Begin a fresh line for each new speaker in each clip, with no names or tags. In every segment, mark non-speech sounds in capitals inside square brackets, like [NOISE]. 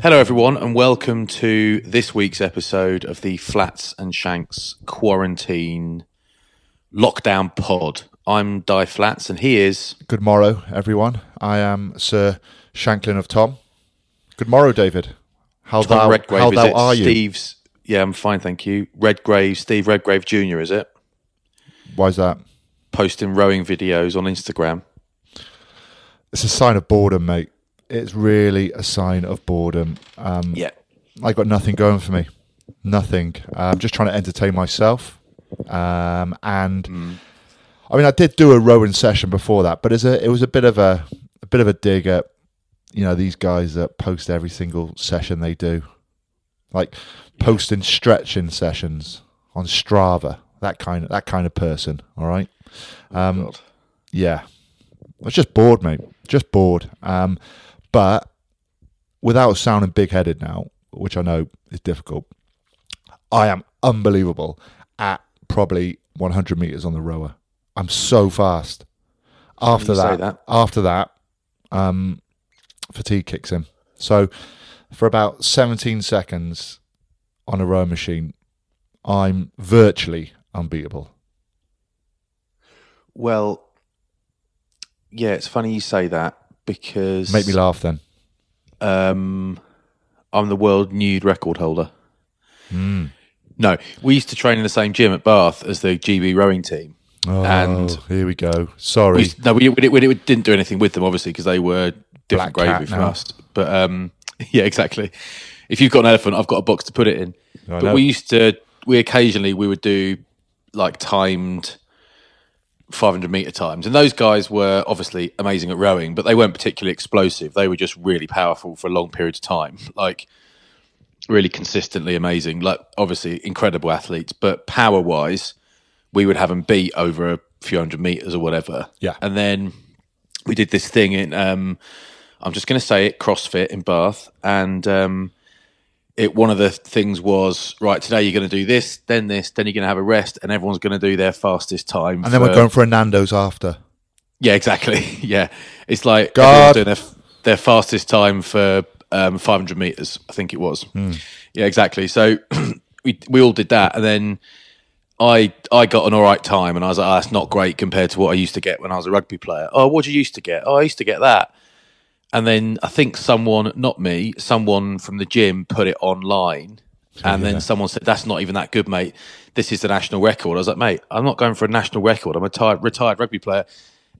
Hello, everyone, and welcome to this week's episode of the Flats and Shanks Quarantine Lockdown Pod. I'm Di Flats, and he is.
Good morrow, everyone. I am Sir Shanklin of Tom. Good morrow, David. How
Tom
thou,
Redgrave,
how thou are you?
Steve's. Yeah, I'm fine, thank you. Redgrave, Steve Redgrave Jr., is it?
Why's that?
Posting rowing videos on Instagram.
It's a sign of boredom, mate. It's really a sign of boredom. Um,
Yeah.
I got nothing going for me. Nothing. Uh, I'm just trying to entertain myself. Um, and
Mm.
I mean, I did do a rowing session before that, but it's a, it was a bit of a, a bit of a dig at, you know, these guys that post every single session they do, like posting stretching sessions on Strava. That kind of that kind of person. All right. Um,
God.
yeah, I was just bored, mate. Just bored. Um, but without sounding big headed now, which I know is difficult, I am unbelievable at probably 100 meters on the rower. I'm so fast. After that,
that.
after that, um, fatigue kicks in. So for about 17 seconds on a row machine, I'm virtually unbeatable.
Well, yeah, it's funny you say that because.
Make me laugh then.
Um, I'm the world nude record holder.
Hmm.
No, we used to train in the same gym at Bath as the GB rowing team.
Oh,
And-
here we go.
We
Sorry.
used- no, we, we, we didn't do anything with them, obviously, because they were different
Black cat
gravy from
now.
us. But um, [LAUGHS] yeah, exactly. If you've got an elephant, I've got a box to put it in.
I
but
know.
we used to, we occasionally we would do like timed 500 meter times, and those guys were obviously amazing at rowing, but they weren't particularly explosive. They were just really powerful for a long periods of time, [LAUGHS] like really consistently amazing. Like obviously incredible athletes, but power wise, we would have them beat over a few hundred meters or whatever.
Yeah.
and then we did this thing in um, I'm just going to say it CrossFit in Bath, and um, it one of the things was right today you're going to do this, then this, then you're going to have a rest, and everyone's going to do their fastest time.
and then we're going for a Nando's after.
yeah, exactly. [LAUGHS] yeah, it's like
God.
doing their their fastest time for um, 500 meters. I think it was. Yeah, exactly. So [CLEARS THROAT] we we all did that, and then. I I got an all right time, and I was like, oh, "That's not great compared to what I used to get when I was a rugby player." Oh, what did you used to get? Oh, I used to get that. And then I think someone, not me, someone from the gym put it online, and then someone said, "That's not even that good, mate. This is the national record." I was like, "Mate, I'm not going for a national record. I'm a retired, retired rugby player."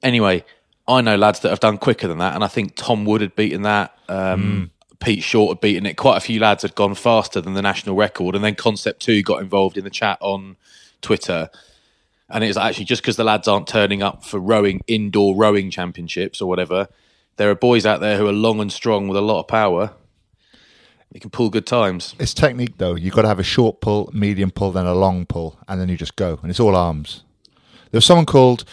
Anyway, I know lads that have done quicker than that, and I think Tom Wood had beaten that. Um, Pete Short had beaten it. Quite a few lads had gone faster than the national record, and then Concept Two got involved in the chat on Twitter, and it was actually just because the lads aren't turning up for rowing indoor rowing championships or whatever. There are boys out there who are long and strong with a lot of power. You can pull good times.
It's technique though. You've got to have a short pull, medium pull, then a long pull, and then you just go. And it's all arms. There was someone called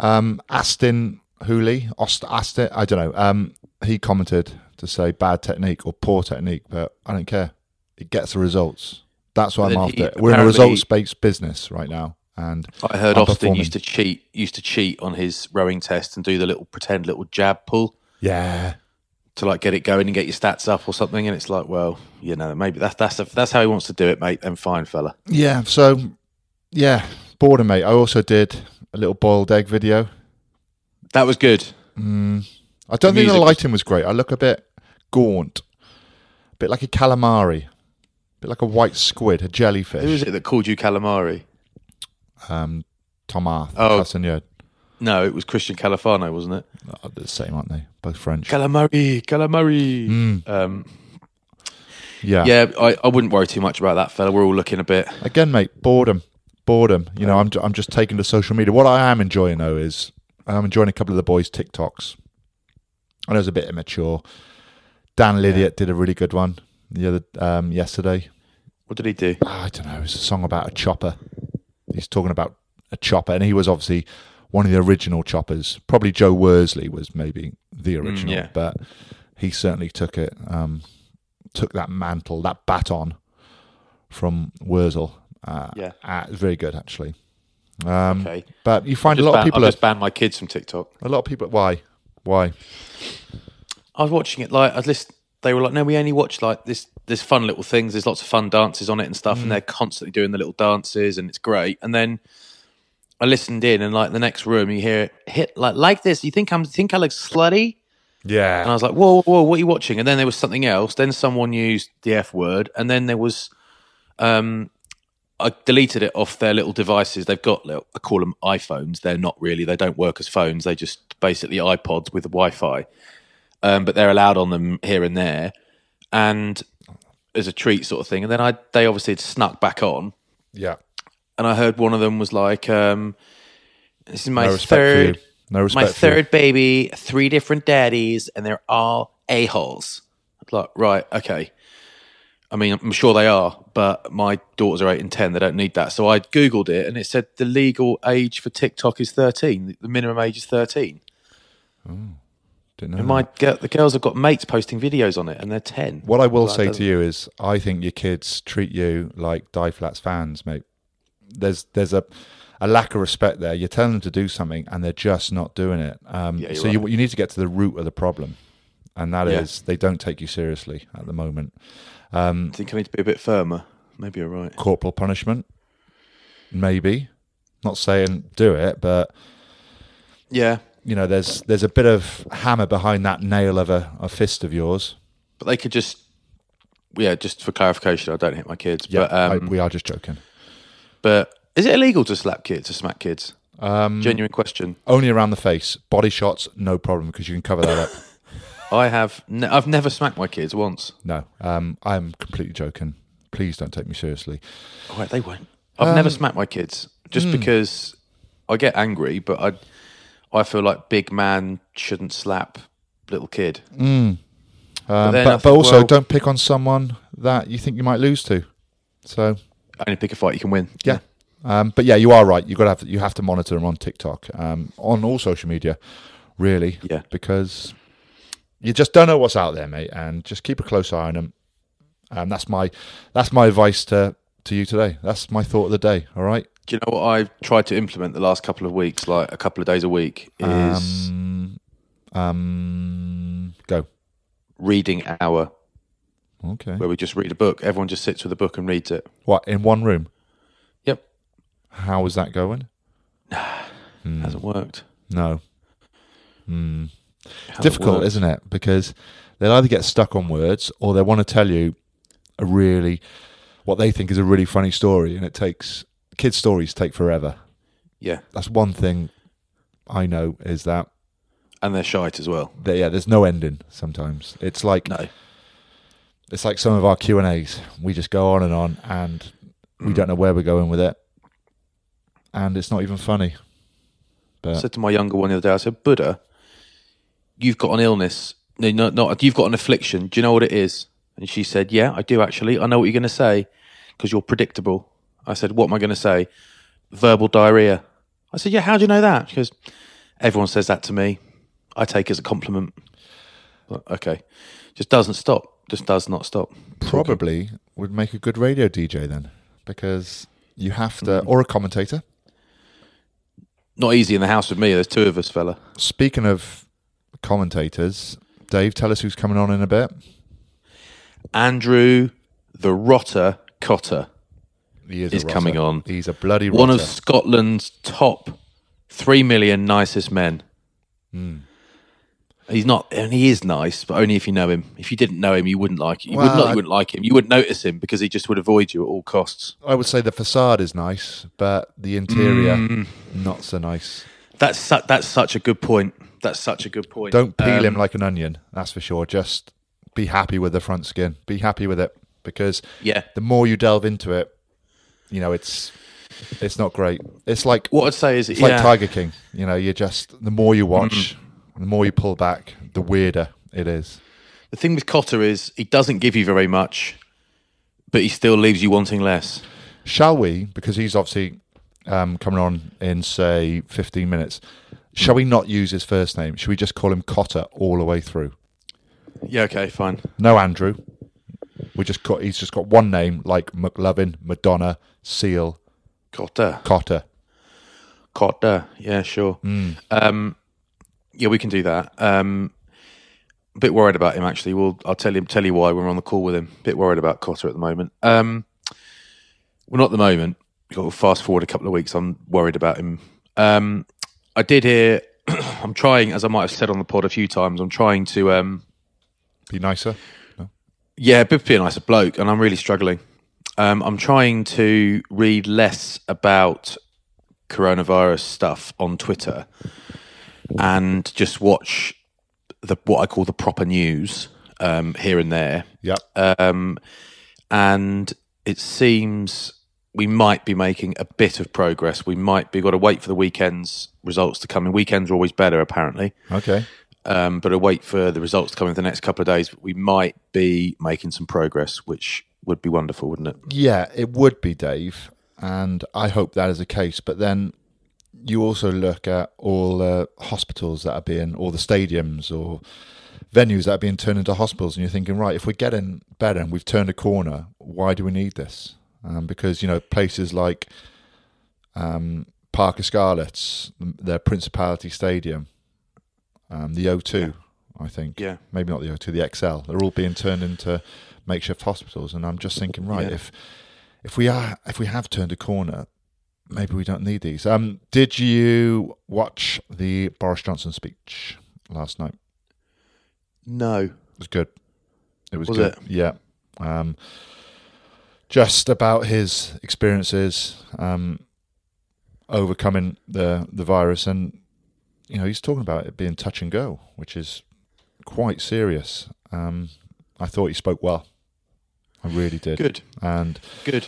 um, Aston Hooley, Ost- Aston, I don't know. Um, he commented to say bad technique or poor technique, but I don't care. It gets the results. That's what I'm after. We're in a results-based business right now, and
I heard Austin used to cheat used to cheat on his rowing test and do the little pretend little jab pull
Yeah,
to like get it going and get your stats up or something. And it's like, well, you know, maybe that's that's that's how he wants to do it, mate. Then fine, fella.
yeah. So, yeah, boredom, mate. I also did a little boiled egg video.
That was good. Mm.
I don't
The
think the
music was-
lighting was great. I look a bit gaunt, a bit like a calamari, a bit like a white squid, a jellyfish.
Who was it that called you calamari?
Um, Thomas
Oh.
Castaignède.
No, it was Christian Califano, wasn't it?
Oh, the same, aren't they? Both French.
Calamari, calamari.
Mm.
Um,
yeah.
yeah, I, I wouldn't worry too much about that fella. We're all looking a bit.
Again, mate, boredom, boredom. You know, I'm I'm just taking to social media. What I am enjoying though is I'm enjoying a couple of the boys' TikToks. I know it's a bit immature. Dan Lydiate did a really good one the other um, yesterday.
What did he do?
I don't know. It's a song about a chopper. He's talking about a chopper, and he was obviously one of the original choppers. Probably Joe Worsley was maybe the original,
yeah.
but he certainly took it, um, took that mantle, that baton from Wurzel. Uh,
Yeah.
uh, very good actually. Um,
Okay.
But you find a lot
ban-
of people.
I've just banned my kids from TikTok.
a lot of people. Why? Why?
I was watching it like I was list. They were like, no, we only watch like this. There's fun little things. There's lots of fun dances on it and stuff, and they're constantly doing the little dances, and it's great. And then I listened in, and like the next room, you hear it hit like like this. You think I'm think I look slutty? Yeah. And I was like, whoa, whoa, whoa, what are you watching? And then there was something else. Then someone used the F word. And then there was, um, I deleted it off their little devices. They've got, little, I call them iPhones. They're not really, they don't work as phones. They just basically iPods with Wi Fi. Um, but they're allowed on them here and there. And as a treat sort of thing. And then I, they obviously had snuck back on.
Yeah.
And I heard one of them was like, um, this is my
No
third.
No
my third baby, three different daddies, and they're all a holes. Like, right, okay. I mean, I'm sure they are, but my daughters are eight and ten. They don't need that. So I googled it, and it said the legal age for TikTok is thirteen. The minimum age is thirteen.
Didn't know
And my girl, the girls have got mates posting videos on it, and they're ten.
What I will
Like,
say to you is, I think your kids treat you like Die Flats fans, mate. There's there's a a lack of respect there. You're telling them to do something, and they're just not doing it. Um,
Yeah,
so you
right.
you need to get to the root of the problem, and that is
Yeah.
they don't take you seriously at the moment.
I think I need to be a bit firmer. Maybe you're right.
Corporal punishment, maybe. Not saying do it, but
Yeah,
you know, there's there's a bit of hammer behind that nail of a, a fist of yours.
but they could just, yeah, just for clarification, I don't hit my kids.
Yeah,
but um,
I, we are just joking.
But is it illegal to slap kids, to smack kids?
Um,
Genuine question.
Only around the face. Body shots, no problem because you can cover that up. [LAUGHS]
I have. Ne- I've never smacked my kids once.
No, um, I'm completely joking. Please don't take me seriously.
Oh, wait, they won't. I've never smacked my kids just because I get angry, but I, I feel like big man shouldn't slap little kid.
Um, but,
I
but, also,
well-
don't pick on someone that you think you might lose to. So
Only pick a fight you can win.
yeah, um, but yeah, you are right. You got to have you have to monitor them on TikTok, um, on all social media, really.
Yeah.
because you just don't know what's out there, mate, and just keep a close eye on them. Um, that's my that's my advice to to you today. That's my thought of the day. All right.
Do you know what I've tried to implement the last couple of weeks, like a couple of days a week, is
Um, um, go.
reading hour,
Okay.
where we just read a book. Everyone just sits with a book and reads it.
What in one room?
Yep,
How is that going? [SIGHS]
hasn't worked.
No.
Hasn't
Difficult,
worked.
isn't it? Because they'll either get stuck on words or they want to tell you a really what they think is a really funny story, and it takes kids' stories take forever.
Yeah,
That's one thing I know is that
and they're shite as well.
that yeah, there's no ending. Sometimes it's like
No,
it's like some of our Q and A's. We just go on and on, and
Mm.
we don't know where we're going with it, and it's not even funny.
I said to my younger one the other day, I said, Buddha, you've got an illness. No, not, not you've got an affliction. Do you know what it is?" And she said, "Yeah, I do actually. I know what you're going to say because you're predictable." I said, "What am I going to say?" Verbal diarrhea. I said, "Yeah, how do you know that?" She goes, "Everyone says that to me. I take it as a compliment." Okay, just doesn't stop. Just does not stop.
Probably would make a good radio DJ then, because you have to,
Mm.
or a commentator.
Not easy in the house with me. There's two of us, fella.
Speaking of commentators, Dave, tell us who's coming on in a bit.
Andrew the Rotter Cotter.
Is,
He's
rotter.
coming on.
He's a bloody
one of. Scotland's top three million nicest men.
Hmm.
He's not, and he is nice, but only if you know him. If you didn't know him, you wouldn't like him. You would not, you wouldn't like him. You wouldn't notice him because he just would avoid you at all costs.
I would say the facade is nice, but the interior
Mm.
not so nice.
That's su- that's such a good point. That's such a good point.
Don't peel
Um,
him like an onion. That's for sure. Just be happy with the front skin. Be happy with it because
Yeah.
the more you delve into it, you know it's it's not great. It's like
What I'd say is,
it's
yeah,
like Tiger King. You know, you just the more you watch, the more you pull back, the weirder it is.
the thing with Cotter is he doesn't give you very much, but he still leaves you wanting less.
Shall we? Because he's obviously um, coming on in say fifteen minutes. Shall we not use his first name? Should we just call him Cotter all the way through?
Yeah, okay, fine.
No Andrew. We just got. He's just got one name like McLovin, Madonna, Seal,
Cotter.
Cotter.
Cotter. Yeah, sure. Um, yeah, we can do that. Um, a bit worried about him actually. We'll I'll tell him tell you why when we're on the call with him. A bit worried about Cotter at the moment. Um, well, not at the moment. Got to fast forward a couple of weeks. I'm worried about him. Um, I did hear. [CLEARS THROAT] I'm trying, as I might have said on the pod a few times. I'm trying to. Um,
Be nicer.
yeah, Biff be a nicer bloke, and I'm really struggling. Um, I'm trying to read less about coronavirus stuff on Twitter and just watch the what I call the proper news um, here and there.
Yep.
Um, and it seems we might be making a bit of progress. We might be got to wait for the weekend's results to come in. Weekends are always better, apparently
Okay.
Um, but I wait for the results to come in the next couple of days. We might be making some progress, which would be wonderful, wouldn't it?
Yeah, it would be Dave, and I hope that is the case. But then you also look at all the hospitals that are being, or the stadiums, or venues that are being turned into hospitals, and you're thinking, right, if we're getting better and we've turned a corner, why do we need this? Um, because you know places like um, Parc y Scarlets, their Principality Stadium, um, the O2, I think,
Yeah.
maybe not the O2, the ExCeL, they're all being turned into makeshift hospitals, and I'm just thinking, right,
Yeah.
if if we are if we have turned a corner, maybe we don't need these. Um, did you watch the Boris Johnson speech last night?
No.
It was good. It was,
Was
good.
it?
Yeah. Um, just about his experiences um, overcoming the the virus, and you know he's talking about it being touch and go, which is quite serious. Um, I thought he spoke well. I really did.
Good.
And
Good.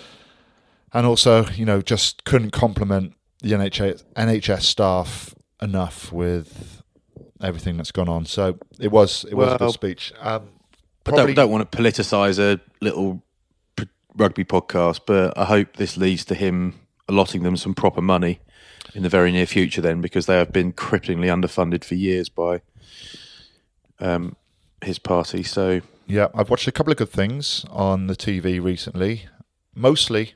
and also, you know, just couldn't compliment the NHS, NHS staff enough with everything that's gone on. So it was it was a good speech. Um,
I don't, don't want to politicise a little rugby podcast, but I hope this leads to him allotting them some proper money in the very near future. Then, because they have been cripplingly underfunded for years by um, his party. So
yeah, I've watched a couple of good things on the TV recently. Mostly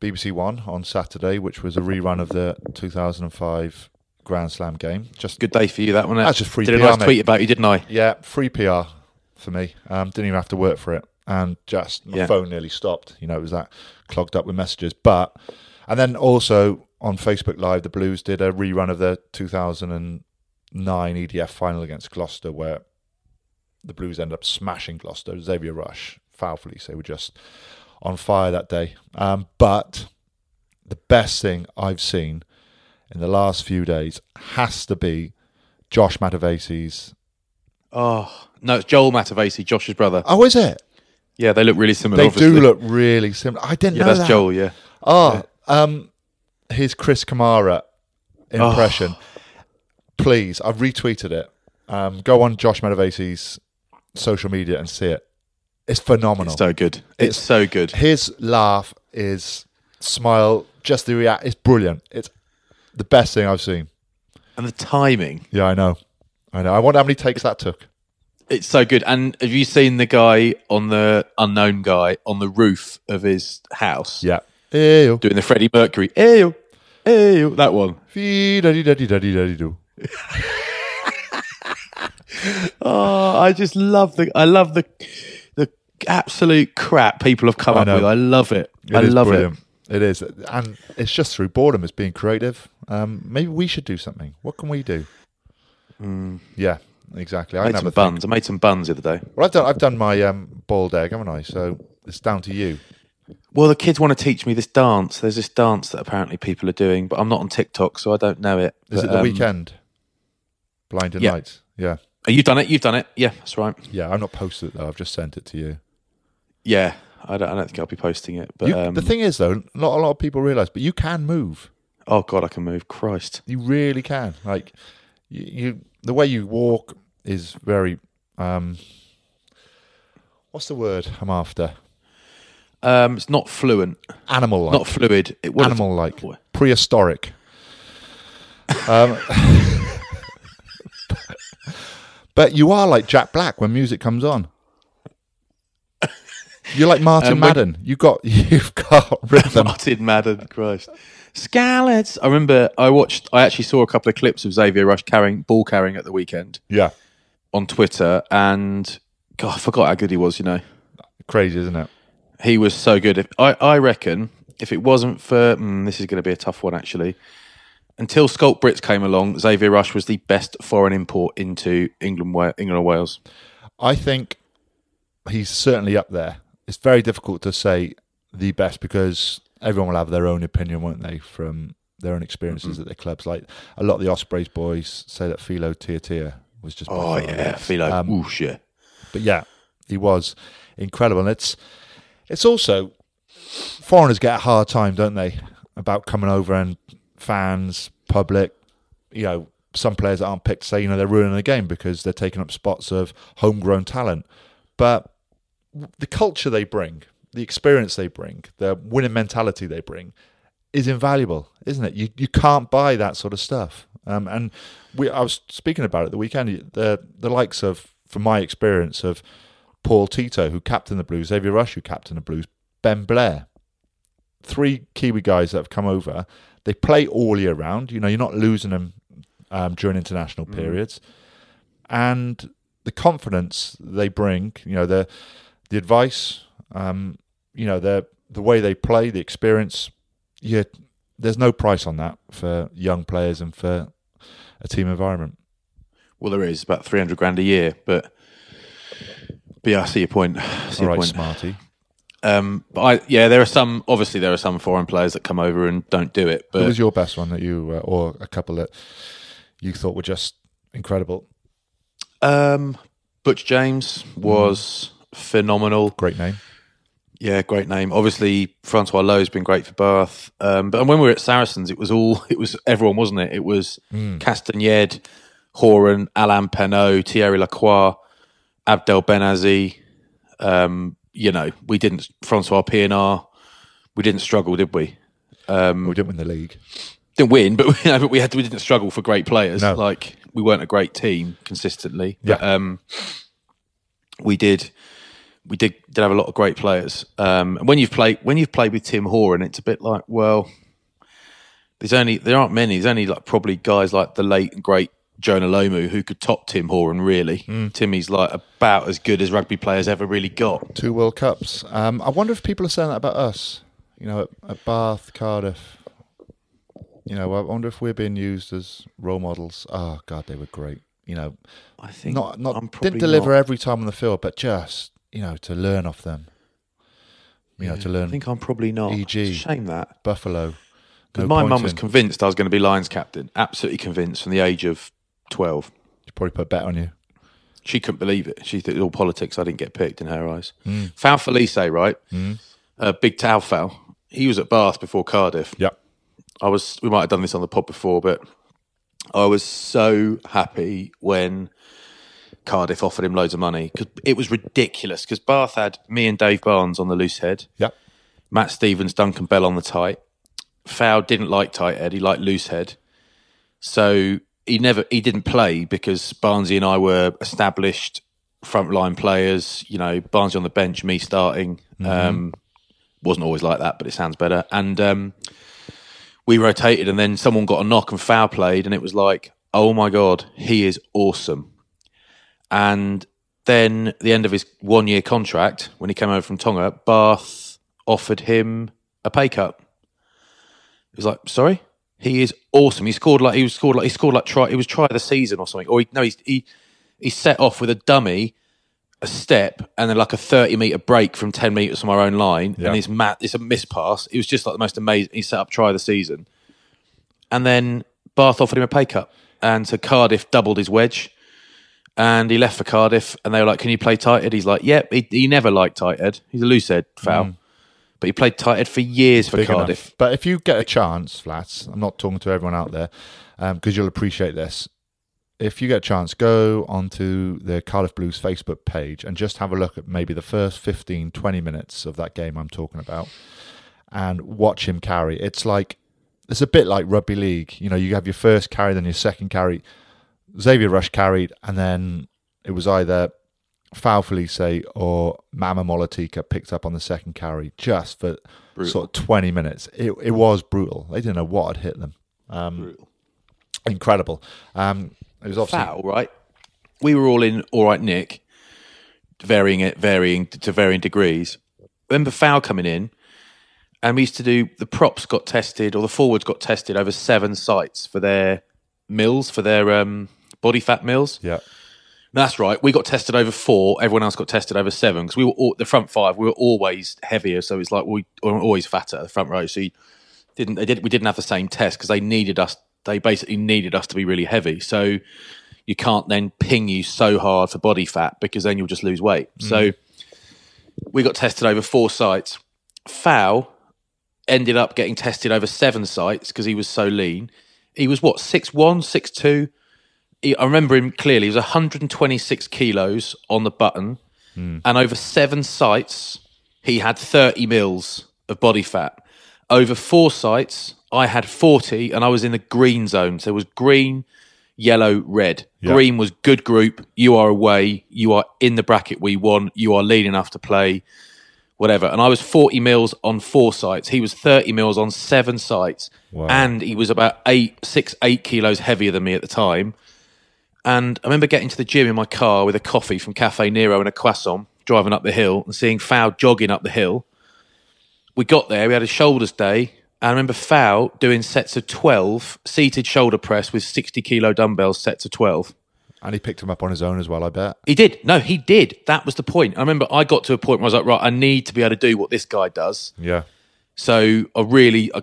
BBC One on Saturday, which was a rerun of the 2005 Grand Slam game. Just
good day for you, that one.
That's just free
Did a
PR,
nice
mate.
tweet about you, didn't I?
Yeah, free PR for me. Um, didn't even have to work for it, and just my
Yeah.
phone nearly stopped. You know, it was that clogged up with messages. But and then also on Facebook Live, the Blues did a rerun of the 2009 EDF final against Gloucester, where the Blues ended up smashing Gloucester. Xavier Rush, foul they were just on fire that day. Um, but the best thing I've seen in the last few days has to be Josh Matavesi's
Oh no, it's Joel Matavesi, Josh's brother.
Oh, is it?
Yeah, they look really similar.
They
obviously.
do look really similar. I didn't
Yeah,
know
that's
that.
Joel. Yeah.
Oh, um, his Chris Kamara impression.
Oh.
Please, I've retweeted it. Um, go on Josh Matavesi's social media and see it. It's phenomenal.
It's so good. It's,
It's-
so good.
His laugh, his smile, just the react. It's brilliant. It's the best thing I've seen.
And the timing.
Yeah, I know. I know. I wonder how many takes that took.
It's so good. And have you seen the guy on the unknown guy on the roof of his house
Yeah. Ew.
doing the Freddie Mercury? Ew, ew, that one. [LAUGHS] Oh, I just love the. I love the the absolute crap people have come
I
up
know.
with. I love it.
It
I
is
love
brilliant.
it.
It is, and it's just through boredom. It's being creative. Um, maybe we should do something. What can we do? Yeah, exactly. I
I made some
think-
buns. I made some buns the other day.
Well, I've done. I've done my um, boiled egg, haven't I? So it's down to you.
Well, the kids want to teach me this dance. There's this dance that apparently people are doing, but I'm not on TikTok, so I don't know it.
Is
But,
it the
um,
Weeknd? Blinding
yeah.
lights. Yeah,
Oh, you've done it. You've done it. Yeah, that's right.
yeah. I'm not posted it though. I've just sent it to you.
Yeah, I don't. I don't think I'll be posting it. But
You-
um,
the thing is, though, not a lot of people realise, but you can move.
oh god, I can move. Christ.
You really can. Like you, you the way you walk is very. Um, what's the word I'm after?
Um, it's not fluent,
Animal like.
not fluid. It,
animal like. Prehistoric. um, [LAUGHS] but you are like Jack Black when music comes on. You're like Martin
Um,
Madden. You got [LAUGHS] you've got rhythm.
Martin Madden, Christ. Scallots. I remember I watched. I actually saw a couple of clips of Xavier Rush carrying ball carrying at the weekend
yeah,
on Twitter, and God, I forgot how good he was. You know,
crazy, isn't it?
He was so good. If, I I reckon if it wasn't for mm, this is going to be a tough one actually. Until Schalk Brits came along, Xavier Rush was the best foreign import into England, England or Wales.
I think he's certainly up there. It's very difficult to say the best because everyone will have their own opinion, won't they, from their own experiences at their clubs. Like a lot of the Ospreys boys say that Filo Tiatia was just.
Oh yeah. Filo.
Um,
yeah.
but yeah, he was incredible. And it's it's also foreigners get a hard time, don't they, about coming over and fans, public, you know, some players that aren't picked say, you know, they're ruining the game because they're taking up spots of homegrown talent. But the culture they bring, the experience they bring, the winning mentality they bring is invaluable, isn't it? You you can't buy that sort of stuff. Um, and we, I was speaking about it the weekend. The the likes of, from my experience, of Paul Tito, who captained the Blues, Xavier Rush, who captained the Blues, Ben Blair, three Kiwi guys that have come over. They play all year round. You know, you're not losing them um, during international periods, and the confidence they bring. You know, the the advice. Um, you know, the the way they play, the experience. Yeah, there's no price on that for young players and for a team environment.
Well, there is about three hundred grand a year, but but yeah, I see your point. I see
All
your
right,
point.
Smarty.
Um, but I, yeah, there are some. Obviously, there are some foreign players that come over and don't do it.
Who
But
was your best one that you, uh, or a couple that you thought were just incredible?
um, Butch James was phenomenal.
Great name.
Yeah, great name. Obviously, Francois Louw's been great for Bath. Um, but when we were at Saracens, it was all [LAUGHS] it was everyone, wasn't it? It was Castaignède, Horan, Alain Penaud, Thierry Lacroix, Abdel Benazzi. Um, you know, we didn't Francois Pienaar. We didn't struggle, did we? Um,
we didn't win the league.
didn't win, but [LAUGHS] we, but we had we didn't struggle for great players.
No.
Like we weren't a great team consistently.
Yeah.
But, um, we did we did did have a lot of great players. Um, and when you've played when you've played with Tim Horan, it's a bit like well, there's only there aren't many. There's only like probably guys like the late and great Jonah Lomu who could top Tim Horan. Really,
Mm.
Timmy's like about as good as rugby players ever really got.
Two World Cups. Um, I wonder if people are saying that about us. You know, at, at Bath, Cardiff. You know, I wonder if we're being used as role models. Oh God, they were great. You know,
I think
not not didn't deliver
not.
every time on the field, but just you know to learn off them. You know, to learn.
I think I'm probably not.
E.g.
Shame that.
Buffalo.
Because
No
my mum was convinced I was going to be Lions captain. Absolutely convinced from the age of 12.
She probably put a bet on you.
She couldn't believe it. She thought it was all politics. I didn't get picked in her eyes.
Mm.
Fal Filise, right? Uh, Big Tau Fal. He was at Bath before Cardiff.
Yep.
I was. We might have done this on the pod before, but I was so happy when Cardiff offered him loads of money because it was ridiculous. Because Bath had me and Dave Barnes on the loose head,
Yep.
Matt Stevens, Duncan Bell on the tight. Fowl didn't like tight head; he liked loose head. So he never he didn't play because Barnesy and I were established frontline players. You know, Barnesy on the bench, me starting. Um, wasn't always like that, but it sounds better. And um, we rotated, and then someone got a knock and foul played, and it was like, oh my god, he is awesome. And then the end of his one year contract, when he came over from Tonga, Bath offered him a pay cut. He was like, sorry, he is awesome. He scored like he was scored like he scored like try. It was try of the season or something. Or he, no, he he he set off with a dummy, a step, and then like a thirty meter break from ten meters from our own line,
Yeah.
and it's mat. It's a miss pass. It was just like the most amazing. He set up try of the season, and then Bath offered him a pay cut, and so Cardiff doubled his wedge. And he left for Cardiff, and they were like, "Can you play tight head?" He's like, "Yep." He, he never liked tight head. He's a loose head foul, mm. But he played tight head for years for.
Big enough.
Cardiff.
But if you get a chance, Flats, I'm not talking to everyone out there um, because you'll appreciate this. If you get a chance, go onto the Cardiff Blues Facebook page and just have a look at maybe the first 15, 20 minutes of that game I'm talking about and watch him carry. It's like, it's a bit like rugby league. You know, you have your first carry, then your second carry. Xavier Rush carried, and then it was either Foul Filise or Maama Molitika picked up on the second carry just for sort of 20 minutes. It, it was brutal. They didn't know what had hit them. Um, incredible. Um, it was obviously
foul, right? We were all in all right, Nick, varying it, varying to varying degrees. Remember foul coming in, and we used to do the props got tested or the forwards got tested over seven sites for their mills for their um, body fat mills.
yeah.
That's right. We got tested over four. Everyone else got tested over seven because we were all, the front five. We were always heavier, so it's like we were always fatter at the front row. So you didn't they did we didn't have the same test because they needed us. They basically needed us to be really heavy. So you can't then ping you so hard for body fat because then you'll just lose weight. Mm. So we got tested over four sites. Foul ended up getting tested over seven sites because he was so lean. He was what six one, six two. I remember him clearly. He was 126 kilos on the button, hmm. and over seven sites, he had 30 mils of body fat. Over four sites, I had 40, and I was in the green zone. So it was green, yellow, red.
Yeah.
Green was good group. You are away. You are in the bracket we want. You are lean enough to play whatever. And I was 40 mils on four sites. He was 30 mils on seven sites.
Wow.
And he was about eight, six, eight kilos heavier than me at the time. And I remember getting to the gym in my car with a coffee from Caffè Nero and a croissant, driving up the hill and seeing Fow jogging up the hill. We got there, we had a shoulders day. And I remember Fow doing sets of 12, seated shoulder press with 60 kilo dumbbells, sets of 12.
And he picked them up on his own as well, I bet.
He did. No, he did. That was the point. I remember I got to a point where I was like, right, I need to be able to do what this guy does.
Yeah.
So I really, I,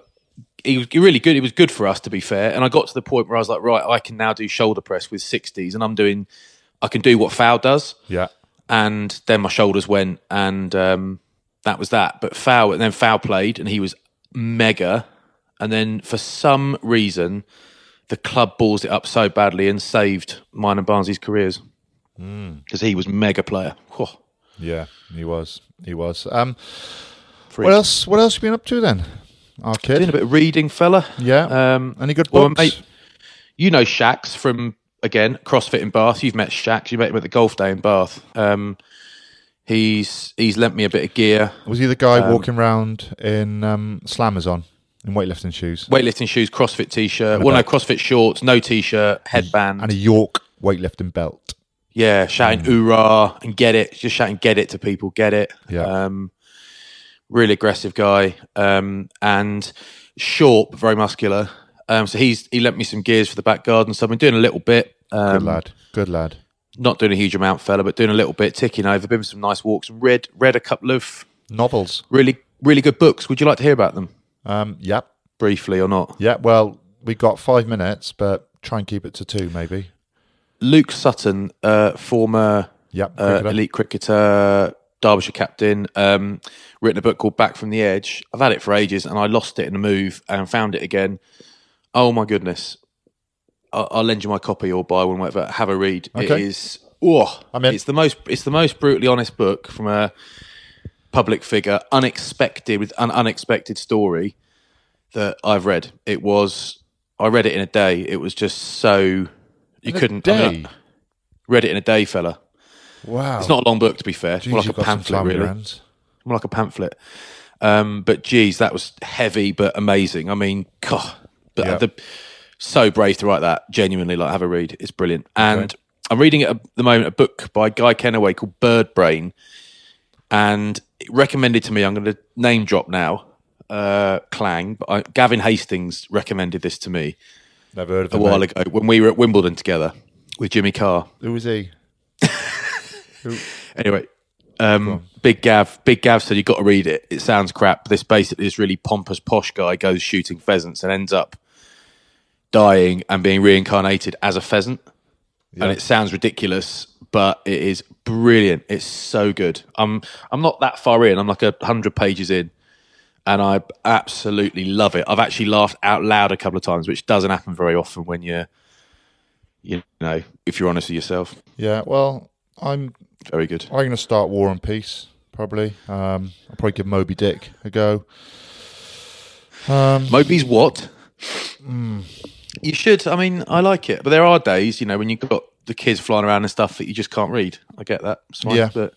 he was really good. It was good for us, to be fair. And I got to the point where I was like, right, I can now do shoulder press with 60s, and I'm doing, I can do what Foul does.
Yeah.
And then my shoulders went, and um, that was that. But Foul, and then Foul played, and he was mega. And then for some reason, the club balls it up so badly and saved mine and Barnesy's careers because he was mega player.
Yeah. He was. He was. Um, what else? What else have you been up to then? Our
Doing a bit of reading, fella.
Yeah.
Um,
Any good books?
mate, you know Shax from again CrossFit in Bath. You've met Shax. You met him at the golf day in Bath. Um, he's he's lent me a bit of gear,
Was he the guy
um,
walking around in um, slammers on, in weightlifting shoes?
weightlifting shoes, CrossFit t-shirt.
And a
Well, no. CrossFit shorts, no t-shirt, headband.
And a York weightlifting belt.
yeah, shouting "Hoorah!" and "Get it!" Just shouting "Get it!" to people. Get it.
Yeah.
Um, really aggressive guy, um, and short but very muscular. Um, so he's he lent me some gears for the back garden. So I've been doing a little bit. Um,
Good lad. Good lad.
not doing a huge amount, fella, but doing a little bit, ticking over, been some nice walks, read read a couple of
Novels.
really really good books. Would you like to hear about them
Um, yep.
briefly or not?
Yeah. Well, we've got five minutes, but try and keep it to two, maybe.
Luke Sutton, uh, former
Yep.
uh, elite cricketer, Derbyshire captain, um, written a book called Back from the Edge. I've had it for ages, and I lost it in a move and found it again. Oh my goodness! I'll, I'll lend you my copy or buy one, whatever. Have a read. It
Okay.
is Oh,
I'm in.
it's the most it's the most brutally honest book from a public figure, unexpected with an unexpected story that I've read. It was I read it in a day. It was just so you
In
couldn't I mean, read it in a day, fella.
Wow.
It's not a long book to be fair. It's
Jeez,
more like a
you've got some
pamphlet,
time on your
really. More like a pamphlet. Um, but geez, that was heavy but amazing. I mean, God, but
Yeah.
the, so brave to write that. Genuinely, like have a read. It's brilliant. And I'm reading at the moment a book by Guy Kennaway called Bird Brain, and it recommended to me. I'm going to name drop now. Uh, Clang, but I, Gavin Hastings recommended this to me
Never heard of
a while
mate.
ago when we were at Wimbledon together with Jimmy Carr.
Who was he? [LAUGHS]
Anyway, um, Big Gav, Big Gav said you got to read it. It sounds crap. This basically this really pompous posh guy goes shooting pheasants and ends up dying and being reincarnated as a pheasant. And it sounds ridiculous, but it is brilliant. It's so good. I'm I'm not that far in. I'm like a hundred pages in, and I absolutely love it. I've actually laughed out loud a couple of times, which doesn't happen very often when you're, you know, if you're honest with yourself.
Yeah. Well, I'm
Very good.
I'm going to start War and Peace probably. Um, I'll probably give Moby Dick a go. Um,
Moby's what? You should. I mean, I like it, but there are days, you know, when you've got the kids flying around and stuff that you just can't read. I get that. Fine,
Yeah.
But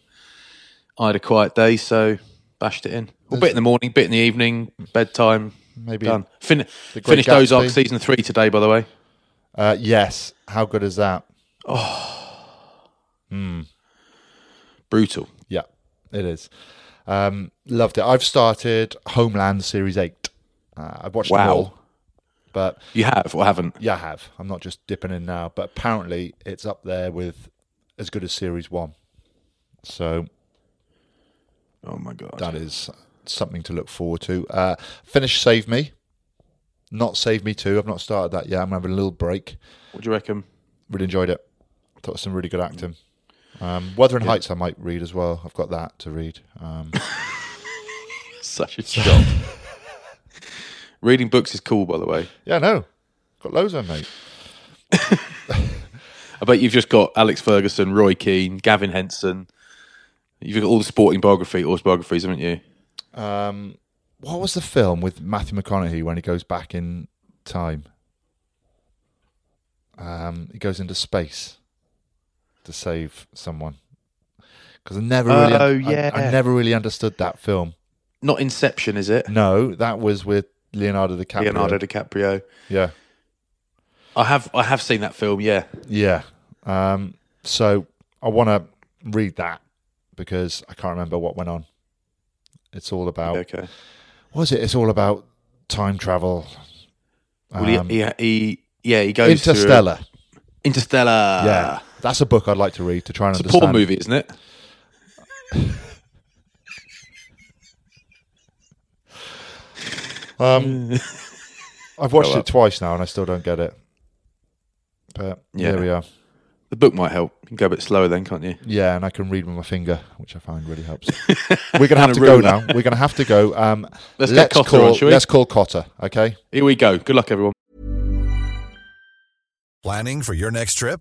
I had a quiet day, so bashed it in. A bit in the morning, bit in the evening, bedtime.
Maybe
done. Fin- finished Ozark season three today, by the way.
uh, yes. How good is that?
Brutal.
Yeah, it is. Um, loved it. I've started Homeland Series 8. Uh, I've watched them
Wow.
all. But
You have or haven't?
yeah, I have. I'm not just dipping in now. But apparently it's up there with as good as Series 1. So
Oh my god.
that is something to look forward to. Uh, finish Save Me. Not Save Me 2. I've not started that yet. I'm having a little break.
What do you reckon?
Really enjoyed it. Thought it was some really good acting. Um, Wuthering Heights I might read as well. I've got that to read. Um, [LAUGHS]
Such a job. [LAUGHS] Reading books is cool, by the way.
yeah, no. Got loads of them, mate. [LAUGHS]
I bet you've just got Alex Ferguson, Roy Keane, Gavin Henson. You've got all the sporting biography, autobiographies, haven't you?
Um, what was the film with Matthew McConaughey when he goes back in time? Um, he goes into space to save someone. Because I never really,
Oh,
I-
yeah.
I, never really understood that film.
Not Inception, is it?
No, that was with Leonardo DiCaprio.
Leonardo DiCaprio.
Yeah,
I have I have seen that film. Yeah,
yeah. Um, so I want to read that because I can't remember what went on. It's all about.
okay.
What is it? It's all about time travel.
Well, he-
Um,
he, he, yeah, he goes
Interstellar.
Interstellar.
yeah, that's a book I'd like to read to try and
it's a
understand.
porn movie, isn't it? [LAUGHS]
Um, [LAUGHS] I've watched
Grow
it
up.
twice now and I still don't get it. But
Yeah.
there we are.
The book might help. You can go a bit slower then, can't you?
Yeah, and I can read with my finger, which I find really helps. [LAUGHS] We're gonna have to go
ruler.
now. We're gonna have to go. Um,
Let's get Cotter
call.
on, shall we?
Let's call Cotter. Okay.
Here we go. Good luck, everyone.
Planning for your next trip?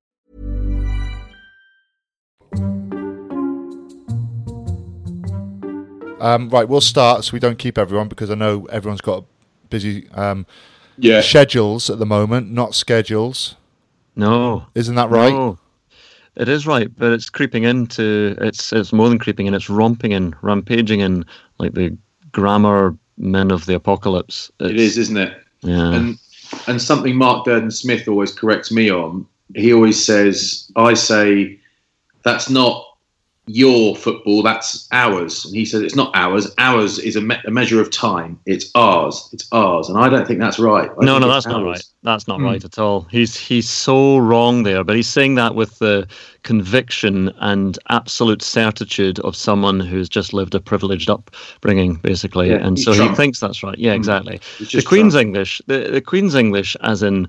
Um, right, we'll start so we don't keep everyone because I know everyone's got busy um,
Yeah.
schedules at the moment, not schedules.
No,
Isn't that right?
No. It is right, but it's creeping into it's it's more than creeping in. It's romping in, rampaging in, like the grammar men of the apocalypse.
It
It's-
is, isn't it?
Yeah.
And and something Mark Durden Smith always corrects me on. He always says, I say, that's not your football, that's ours. And he says, it's not ours. Ours is a, me- a measure of time. It's ours. It's ours. And I don't think that's right. I
no, no,
it's
that's not right. That's not
Hmm.
right at all. He's he's so wrong there, but he's saying that with the conviction and absolute certitude of someone who's just lived a privileged upbringing, basically,
Yeah,
and
he's
so he thinks that's right. Yeah, exactly.
He's
The Queen's
Trump.
English, the, the Queen's English, as in,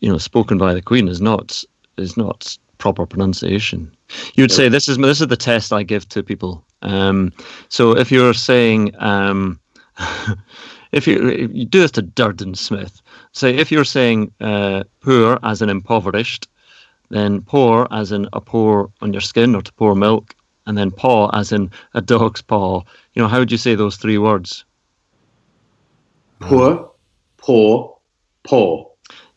you know, spoken by the Queen, is not is not proper pronunciation. You would say this is this is the test I give to people. Um, so if you're saying. Um, [LAUGHS] if you, you do this to Durden Smith, say if you're saying uh, poor as in impoverished, then poor as in a pour on your skin or to pour milk, and then paw as in a dog's paw. You know, how would you say those three words?
Poor, poor, poor.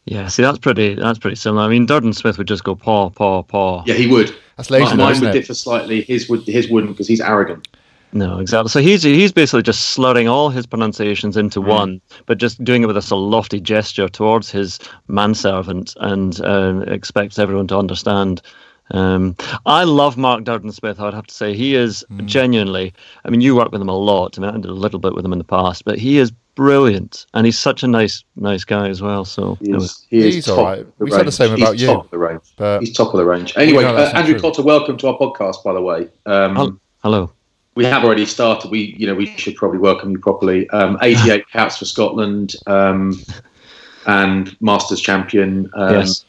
Yeah, see, that's pretty. That's pretty similar. I mean, Durden Smith would just go paw, paw, paw.
Yeah, he would.
That's lazy,
Mine,
though,
mine
isn't
would
it?
differ slightly. His would his wouldn't because he's arrogant.
No, exactly. So he's he's basically just slurring all his pronunciations into one, but just doing it with a sort of lofty gesture towards his manservant, and uh, expects everyone to understand. Um, I love Mark Durden Smith. I would have to say he is genuinely. I mean, you work with him a lot. I mean, I did a little bit with him in the past, but he is brilliant, and he's such a nice nice guy as well. So
He is, he is
He's
top
all right.
of the
We said the
range.
same
He's
about you,
Top of the range.
but-
he's top of the range. Anyway,
know
uh, Andrew
true.
Cotter, welcome to our podcast. By the way, um,
hello.
we have already started. We, you know, we should probably welcome you properly. Um, 88 [LAUGHS] caps for Scotland um, and Masters champion. Um,
Yes.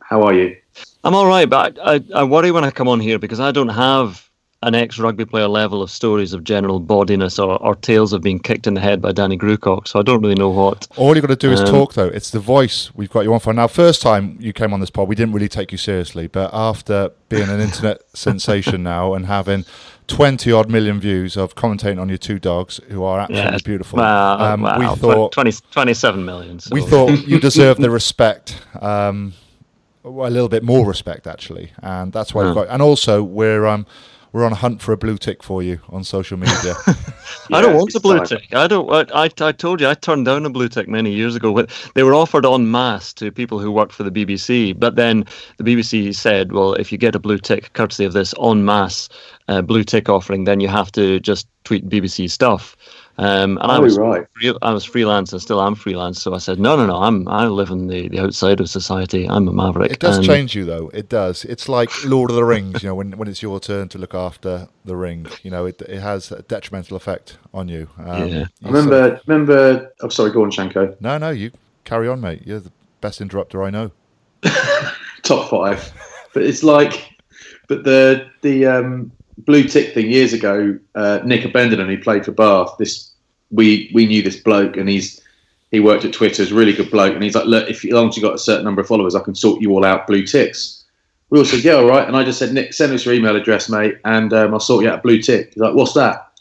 How are you?
I'm all right, but I, I, I worry when I come on here because I don't have an ex rugby player level of stories of general bodiness or, or tales of being kicked in the head by Danny Grewcock. So I don't really know what.
All you've got to do is
Um,
talk, though. It's the voice we've got you on for. Now, first time you came on this pod, we didn't really take you seriously, but after being an internet [LAUGHS] sensation now and having 20 odd million views of commentating on your two dogs, who are absolutely
Yeah,
beautiful, um, we thought
20, 27 million. So.
we thought you [LAUGHS] deserved the respect. Um, a little bit more respect, actually, and that's why we've
Hmm.
got. And also, we're um, we're on a hunt for a blue tick for you on social media. [LAUGHS]
I don't want
it's
a blue tick. I don't. I, I, I told you I turned down a blue tick many years ago. But They were offered en masse to people who worked for the BBC. But then the BBC said, well, if you get a blue tick courtesy of this en masse uh, blue tick offering, then you have to just tweet BBC stuff. Um, and I
Oh,
was
right.
free, I was freelance and still am freelance. So I said, no, no, no. I'm I live in the, the outside of society. I'm a maverick.
It does
And-
change you though. It does. It's like Lord of the Rings. You know, when when it's your turn to look after the ring, you know, it it has a detrimental effect on you. Um,
Yeah.
I remember, remember. I'm sorry, go on, Shanko.
no, no, you carry on, mate. You're the best interrupter I know. [LAUGHS]
top five. But it's like, but the the um, blue tick thing years ago. Uh, Nick Abendanon, who played for Bath. This we we knew this bloke, and he's he worked at Twitter. He's a really good bloke, and he's like, look, if as long as you got a certain number of followers, I can sort you all out blue ticks. We all said, yeah, all right. And I just said, Nick, send us your email address, mate, and um, I'll sort you out a blue tick. He's like, what's that?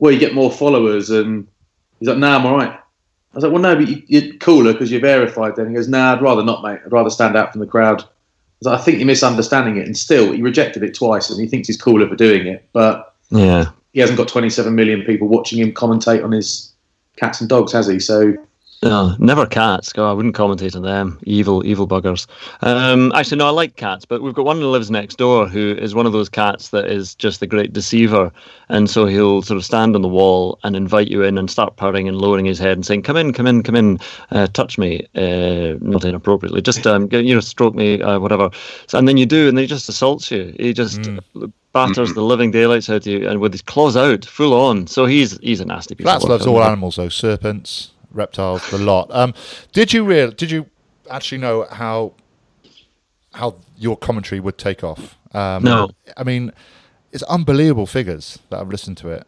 Well, you get more followers, and he's like, nah, I'm all right. I was like, well, no, but you, you're cooler because you're verified. Then he goes, nah, I'd rather not, mate. I'd rather stand out from the crowd. I was like, I think you're misunderstanding it. And still, he rejected it twice, and he thinks he's cooler for doing it. But
Yeah.
he hasn't got 27 million people watching him commentate on his cats and dogs, has he? So
No, never cats. God, I wouldn't commentate on them. Evil, evil buggers. Um, actually, no, I like cats, but we've got one who lives next door who is one of those cats that is just the great deceiver. And so he'll sort of stand on the wall and invite you in and start purring and lowering his head and saying, "Come in, come in, come in, uh, touch me." Uh, not inappropriately, just um, you know, stroke me, uh, whatever. So, and then you do, and then he just assaults you. He just batters the living daylights out of you, and with his claws out, full on. So he's he's a nasty piece. Work,
loves all animals, though serpents, reptiles, the lot. Um, did you real? Did you actually know how how your commentary would take off. Um,
No.
I mean, it's unbelievable figures that I've listened to it.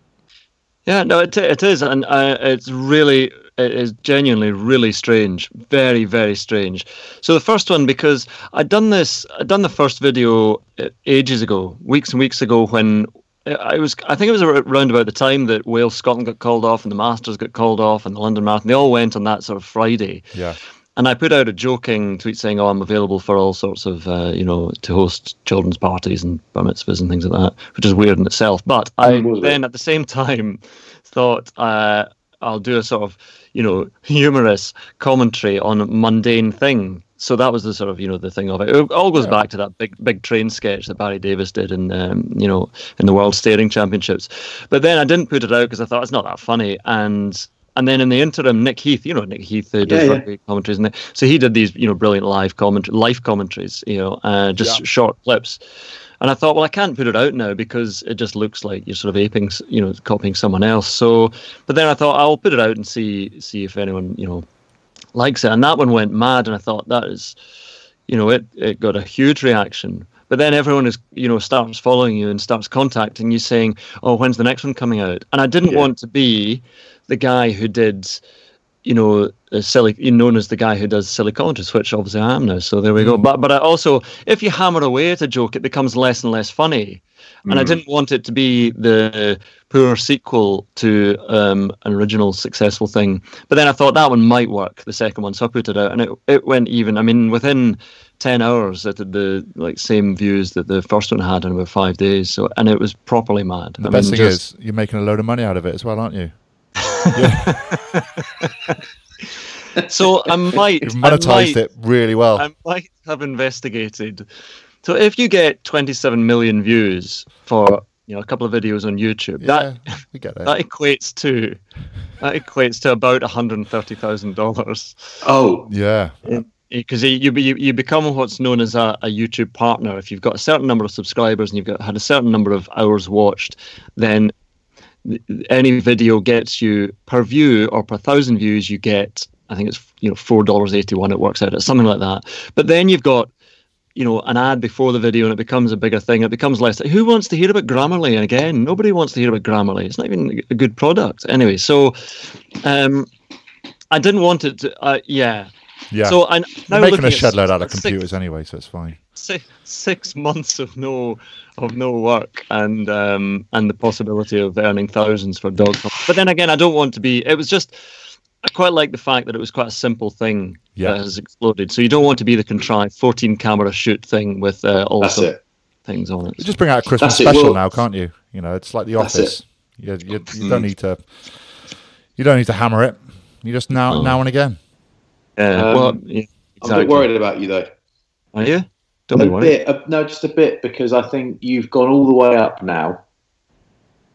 Yeah, no, it, it is, and uh, it's really, it is genuinely really strange, very, very strange. So the first one, because I'd done this, I'd done the first video uh, ages ago, weeks and weeks ago, when I was, I think it was around about the time that Wales Scotland got called off and the Masters got called off and the London Marathon. They all went on that sort of Friday.
Yeah.
And I put out a joking tweet saying, "Oh, I'm available for all sorts of, uh, you know, to host children's parties and bar mitzvahs and things like that," which is weird in itself. But I then, at the same time, [LAUGHS] thought uh, I'll do a sort of, you know, humorous commentary on a mundane thing. So that was the sort of, you know, the thing of it. It all goes back to that big, big train sketch that Barry Davies did in, um, you know, in the World Staring Championships. But then I didn't put it out because I thought it's not that funny, and and then in the interim, Nick Heath, you know Nick Heath who does
Yeah, yeah.
rugby commentaries, and so he did these, you know, brilliant live comment, life commentaries, you know, uh, just
Yeah.
short clips. And I thought, well, I can't put it out now because it just looks like you're sort of aping, you know, copying someone else. So, but then I thought I'll put it out and see see if anyone, you know, likes it. And that one went mad, and I thought that is, you know, it it got a huge reaction. But then everyone is, you know, starts following you and starts contacting you, saying, "Oh, when's the next one coming out?" And I didn't
Yeah.
want to be the guy who did, you know, a silly, known as the guy who does silly commentaries, which obviously I am now. So there we go. Mm. But but I also, if you hammer away at a joke, it becomes less and less funny. And I
Mm.
didn't want it to be the poor sequel to um, an original successful thing. But then I thought that one might work, the second one, so I put it out, and it it went even. I mean, within ten hours, it had the like same views that the first one had in about five days. So and it was properly mad.
The
I
best
mean,
thing
just-
is you're making a load of money out of it as well, aren't you? Yeah. [LAUGHS]
so I might
You've
I
monetized
might-
it really well.
I might have investigated. So if you get 27 million views for you know a couple of videos on YouTube,
yeah,
that
we get that.
that equates to that equates to about 130 thousand dollars.
Oh,
yeah.
Um, because you, you you become what's known as a, a YouTube partner. If you've got a certain number of subscribers and you've got had a certain number of hours watched, then any video gets you per view or per thousand views, you get I think it's you know four dollars eighty one. It works out at something like that. But then you've got you know an ad before the video and it becomes a bigger thing. It becomes less. Who wants to hear about Grammarly? And again, nobody wants to hear about Grammarly. It's not even a good product anyway. So um, I didn't want it to. Uh, yeah.
Yeah.
So I now
You're making a shed load out of
six-
computers anyway, so it's fine.
six, six months of no of no work and um and the possibility of earning thousands for dog but then again i don't want to be it was just i quite like the fact that it was quite a simple thing
Yeah.
that has exploded so you don't want to be the contrived 14 camera shoot thing with uh, all
That's
sorts
it.
things on it
You just bring out a Christmas
That's
special
well-
now, can't you? You know, it's like The Office. You, you, you don't need to. You don't need to hammer it. You just now,
Oh.
now and again.
yeah
Um,
well yeah,
I'm a bit worried about you though.
are you don't
a
be worried
bit, uh, no, just a bit, because I think you've gone all the way up now.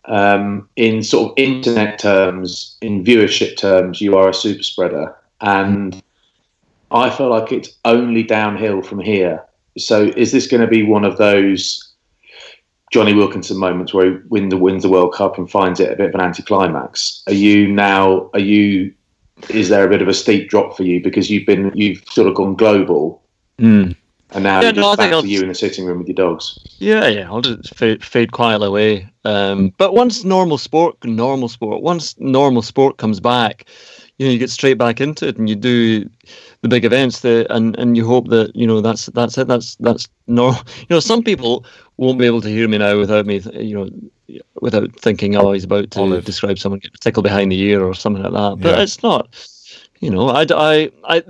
Um, in sort of internet terms, in viewership terms, you are a super spreader, and I feel like it's only downhill from here. So, is this going to be one of those Jonny Wilkinson moments where he win the, wins the World Cup and finds it a bit of an anticlimax? Are you now? Are you? Is there a bit of a steep drop for you because you've been you've sort of gone global
Mm.
and now
Yeah,
you're
no, I
just
think
back
I'll-
to you in the sitting room with your dogs.
Yeah, yeah, I'll just fade, fade quietly away. Um, but once normal sport, normal sport, once normal sport comes back, you know, you get straight back into it, and you do the big events, that, and and you hope that you know that's that's it. That's that's no, [LAUGHS] you know, some people won't be able to hear me now without me, you know, without thinking, oh, he's about to
Olive.
describe someone getting a tickle behind the ear or something like that. But
Yeah.
it's not. You know, I, I, I,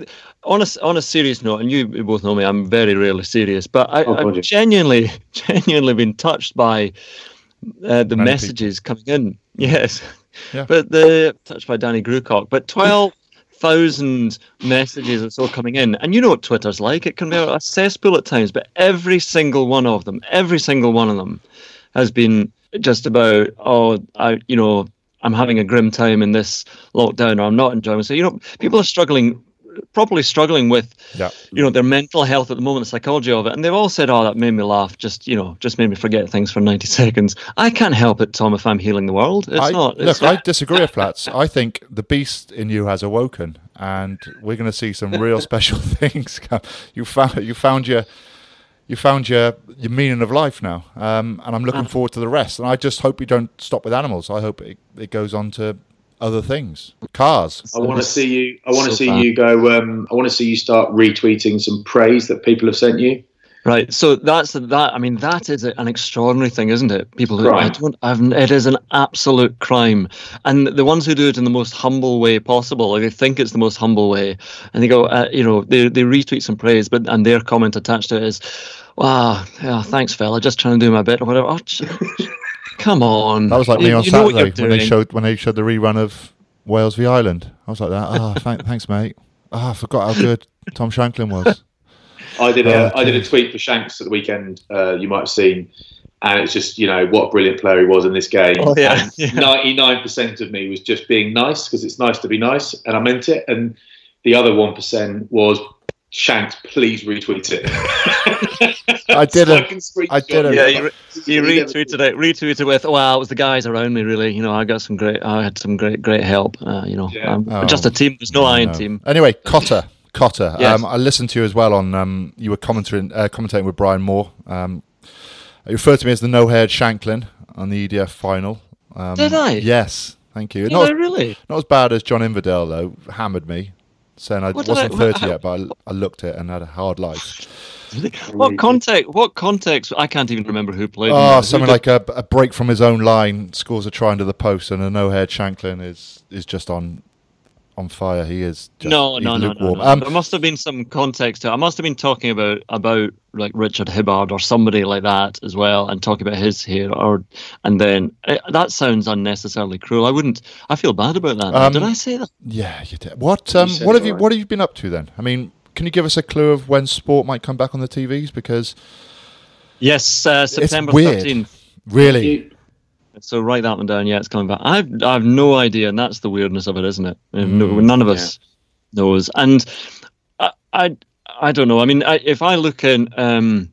on a, on a serious note, and you both know me, I'm very rarely serious, but I,
Oh,
I've genuinely, [LAUGHS] genuinely been touched by uh, the
Many
messages coming in. Yes.
Yeah.
But the, touched by Danny Grewcock, but 12,000 [LAUGHS] messages or so coming in. And you know what Twitter's like. It can be a cesspool at times, but every single one of them, every single one of them has been just about, oh, I, you know, I'm having a grim time in this lockdown, or I'm not enjoying. So, you know, people are struggling, properly struggling with,
Yeah.
you know, their mental health at the moment, the psychology of it. And they've all said, oh, that made me laugh. Just, you know, just made me forget things for 90 [LAUGHS] seconds. I can't help it, Tom, if I'm healing the world. It's
I,
not. It's
look, I disagree with [LAUGHS] Flats. I think the beast in you has awoken, and we're going to see some real [LAUGHS] special things. come. You found you found your you found your your meaning of life now, um, and I'm looking
Ah.
forward to the rest. And I just hope you don't stop with animals. I hope it, it goes on to other things, cars.
I want to see you. I want to
So
see
bad.
you go. Um, I want to see you start retweeting some praise that people have sent you.
Right. So that's that. I mean, that is an extraordinary thing, isn't it? People who I don't. I've, it is an absolute crime, and the ones who do it in the most humble way possible, like they think it's the most humble way, and they go, uh, you know, they they retweet some praise, but and their comment attached to it is, "Wow, yeah, thanks, fella, just trying to do my bit or whatever." Oh, j- come on.
That was like me
You-
on
you know what you're
Saturday when they showed when they showed the rerun of Wales v Ireland. I was like that. Oh, [LAUGHS] thank, thanks, mate. Oh, I forgot how good Tom Shanklin was.
I did a
Oh,
I did a tweet for Shanks at the weekend. Uh, you might have seen, and it's just you know what a brilliant player he was in this game.
Oh, yeah, yeah.
Ninety nine percent of me was just being nice because it's nice to be nice, and I meant it. And the other one percent was Shanks, please retweet it. [LAUGHS]
I didn't.
can screenshot
I didn't.
it.
Yeah, you, re- you
He
retweeted it. Retweeted with, "Wow, it was the guys around me. Really, you know, I got some great. I had some great, great help. Uh, you know,
Yeah.
um,
Oh.
just a team. There's no iron
No.
team.
Anyway, Cotter, Cotter.
Yes.
Um, I listened to you as well on. Um, you were commenting, uh, commentating with Brian Moore. Um, you referred to me as the no-haired Shanklin on the EDF final. Um,
Did I?
Yes, thank you.
Did
Not,
I really?
not as bad as John Inverdale though. Hammered me, saying I
What
wasn't
I-
thirty
how-
yet, but I, I looked it and had a hard life.
What context? What context? I can't even remember who played. Ah, in
Oh,
that. Who
something
did-
like a, a break from his own line, scores a try into the post, and a no-haired Shanklin is is just on on fire. He is. Just,
no, no, no, no,
lukewarm.
no.
Um,
there must have been some context to. it. I must have been talking about about like Richard Hibbard or somebody like that as well, and talking about his hair. Or and then eh, that sounds unnecessarily cruel. I wouldn't. I feel bad about that.
Um,
did I say that?
Yeah, you did. What um,
said
what have you
right.
what have you been up to then? I mean, can you give us a clue of when sport might come back on the TVs? Because
Yes, uh, September
weird.
thirteenth.
really,
You-
So write that one down. Yeah, it's coming back. I've I've no idea, and that's the weirdness of it, isn't it? Uh, no,
Mm,
none of us knows, and I, I I don't know. I mean, I, if I look in, um,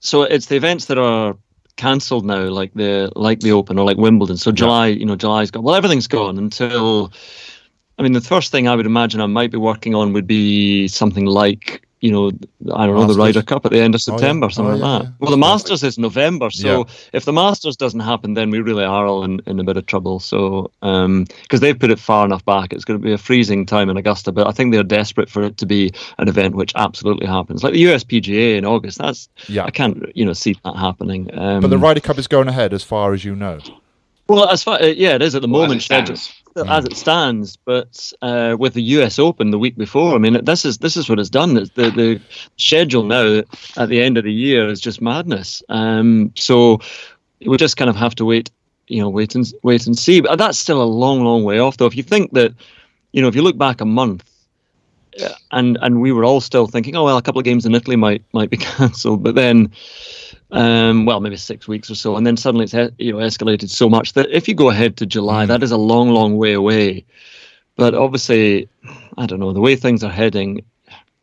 so it's the events that are cancelled now, like the like the Open or like Wimbledon. So July, you know, July's gone. Well, everything's gone until. I mean, the first thing I would imagine I might be working on would be something like, you know, I don't know,
Masters.
the Ryder Cup at the end of
Oh, yeah.
September, something
Oh,
like that.
yeah.
Well, the Masters is November, so
Yeah.
if the Masters doesn't happen, then we really are all in, in a bit of trouble. So, because they've put it far enough back, it's going to be a freezing time in Augusta, but I think they're desperate for it to be an event which absolutely happens, like the USPGA in August. That's
Yeah.
I can't, you know, see that happening. Um,
but the Ryder Cup is going ahead as far as you know.
well, as far uh, yeah, it is at the
Well,
moment
it
scheduled as it stands. But uh, with the U.S. Open the week before, I mean, this is this is what it's done. It's the the schedule now at the end of the year is just madness. Um, so we just kind of have to wait, you know, wait and wait and see. But that's still a long, long way off, though. If you think that, you know, if you look back a month. uh, And and we were all still thinking, oh well, a couple of games in Italy might might be [LAUGHS] cancelled, but then um, well, maybe six weeks or so, and then suddenly it's you know escalated so much that if you go ahead to July, that is a long, long way away. But obviously, I don't know the way things are heading.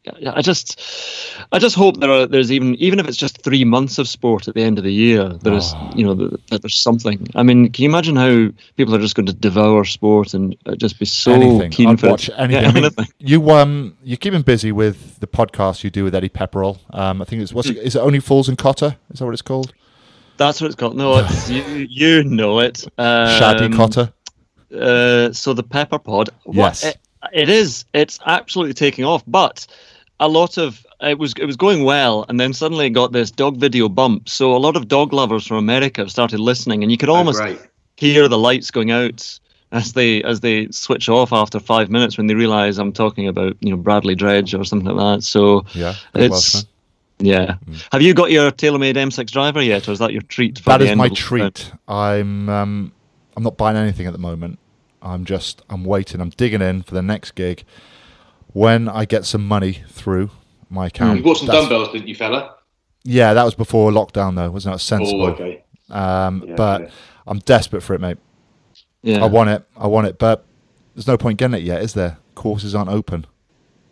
I- I just, I just hope there are there's even even if it's just three months of sport at the end of the year, there's you know that, that there's something. I mean, can you imagine how people are just going to devour sport and uh, just be so
anything.
keen
I'd
for
watch
it?
anything.
Yeah, [LAUGHS]
I mean,
anything.
you um, you're keeping busy with the podcast you do with Eddie Pepperell. Um, I think it's what's it, is it only fools and Cotter? Is that what it's called?
That's what it's called. No, [LAUGHS] it's, you you know it. Um,
Shaddy Cotter.
uh, so the pepper pod what-
Yes.
it, it is it's absolutely taking off but a lot of it was it was going well and then suddenly it got this dog video bump so a lot of dog lovers from america started listening and you could
Oh,
almost
great.
hear the lights going out as they as they switch off after five minutes when they realize i'm talking about you know bradley dredge or something like that so
Yeah,
it's yeah have you got your TaylorMade m6 driver yet or is that your treat for
That
the
is my treat. I'm um, I'm not buying anything at the moment. I'm just I'm waiting. I'm digging in for the next gig. When I get some money through my account.
You bought some
that's-
dumbbells, didn't you, fella?
Yeah, that was before lockdown though. Wasn't that sensible?
Oh, okay.
Um,
Yeah,
but
yeah.
I'm desperate for it, mate.
yeah
I want it. I want it. But there's no point getting it yet, is there? Courses aren't open.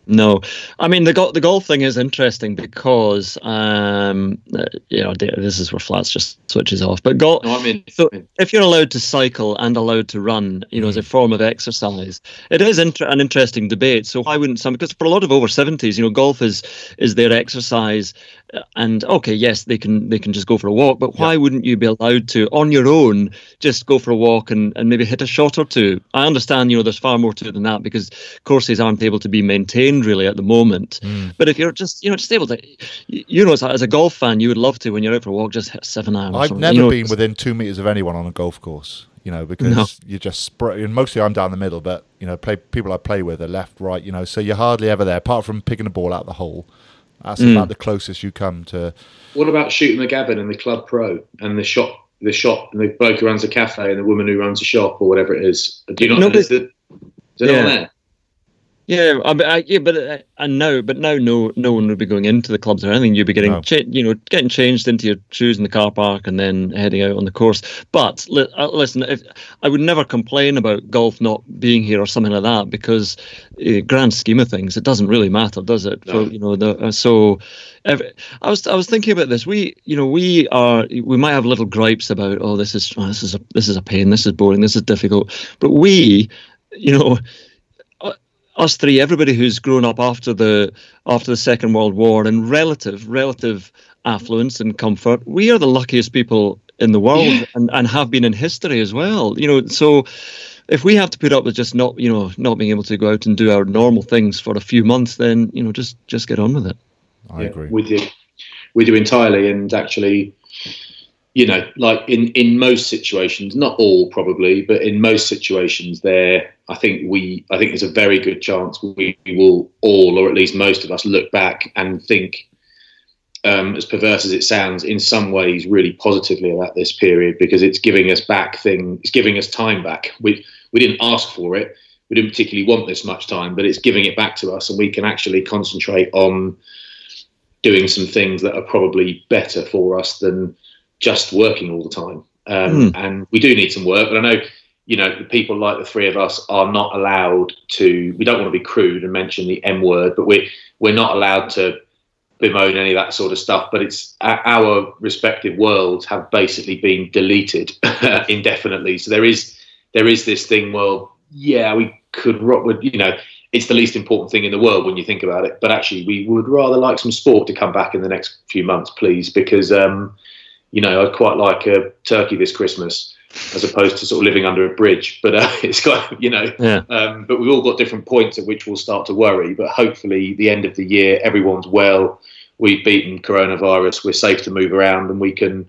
No, I mean the go- the golf thing is interesting because um, uh, you know this is where flats just switches off. But golf,
No, I mean-
so if you're allowed to cycle and allowed to run, you know, as a form of exercise, it is inter- an interesting debate. So why wouldn't some? Because for a lot of over seventies, you know, golf is is their exercise, uh, and okay, yes, they can they can just go for a walk, but why wouldn't you be allowed to on your own just go for a walk and, and maybe hit a shot or two? I understand, you know, there's far more to it than that because courses aren't able to be maintained really at the moment. But if you're just you know just able to, you you know, as a, as a golf fan, you would love to when you're out for a walk just hit seven irons.
I've
something,
never
you know,
been within two meters of anyone on a golf course. You know, because
No.
you just spray. And mostly, I'm down the middle, but you know, play people I play with are left, right. You know, so you're hardly ever there, apart from picking a ball out the hole. That's
Mm.
about the closest you come to.
What about shooting the Gavin and the club pro and the shop, the shop, and the bloke who runs a cafe and the woman who runs a shop or whatever it is? Do you not?
No,
is,
but-
it, is
Yeah.
there?
Yeah, I, but I, yeah, but uh, and now, but now, no, no one would be going into the clubs or anything. You'd be getting,
No.
cha- you know, getting changed into your shoes in the car park and then heading out on the course. But li- uh, listen, if I would never complain about golf not being here or something like that because, uh, grand scheme of things, it doesn't really matter, does it? For you know, the uh, so. Every, I was I was thinking about this. We you know we are we might have little gripes about oh this is oh, this is a this is a pain this is boring this is difficult, but we you know us three, everybody who's grown up after the after the Second World War in relative relative affluence and comfort, we are the luckiest people in the world and, and have been in history as well. You know, so if we have to put up with just not you know not being able to go out and do our normal things for a few months, then you know just just get on with it.
I agree.
with you with you entirely and actually you know like in in most situations not all probably but in most situations there i think we i think there's a very good chance we, we will all or at least most of us look back and think um, as perverse as it sounds in some ways really positively about this period because it's giving us back thing it's giving us time back. We we didn't ask for it. We didn't particularly want this much time but it's giving it back to us and we can actually concentrate on doing some things that are probably better for us than just working all the time. Um, And we do need some work. But I know, you know, the people like the three of us are not allowed to. We don't want to be crude and mention the M word, but we we're not allowed to bemoan any of that sort of stuff. But it's our- our respective worlds have basically been deleted [LAUGHS] indefinitely. So there is there is this thing. Well, yeah, we could rock with you know. It's the least important thing in the world when you think about it. But actually, we would rather like some sport to come back in the next few months, please, because um, you know I'd quite like a turkey this Christmas as opposed to sort of living under a bridge. But uh, [LAUGHS] it's got you know.
Yeah.
Um, but we've all got different points at which we'll start to worry. But hopefully, the end of the year, everyone's well. We've beaten coronavirus. We're safe to move around, and we can,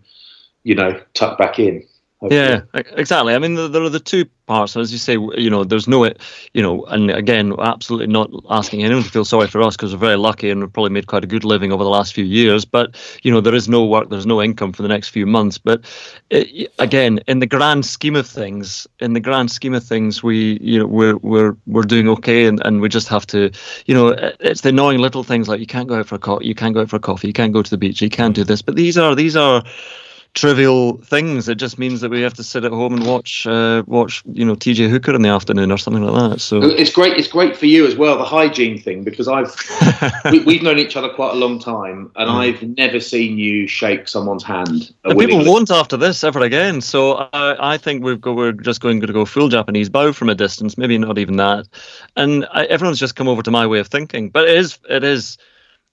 you know, tuck back in. Hopefully.
Yeah, exactly. I mean, there, there are the two parts. As you say, you know, there's no, you know, and again, absolutely not asking anyone to feel sorry for us because we're very lucky and we've probably made quite a good living over the last few years. But you know, there is no work, there's no income for the next few months. But eh, it, again, in the grand scheme of things, in the grand scheme of things, we, you know, we're we're we're doing okay, and, and we just have to, you know, eh, it's the annoying little things like you can't go out for a co- you can't go out for a coffee, you can't go to the beach, you can't do this. But these are these are trivial things. It just means that we have to sit at home and watch uh, watch you know TJ Hooker in the afternoon or something like that. So
It's great. It's great for you as well, the hygiene thing, because I've [LAUGHS] we, we've known each other quite a long time, and I've never seen you shake someone's hand.
and people won't after this ever again. So I, I think we've go, we're just going to go full Japanese bow from a distance, maybe not even that. And I, everyone's just come over to my way of thinking. But it is it is.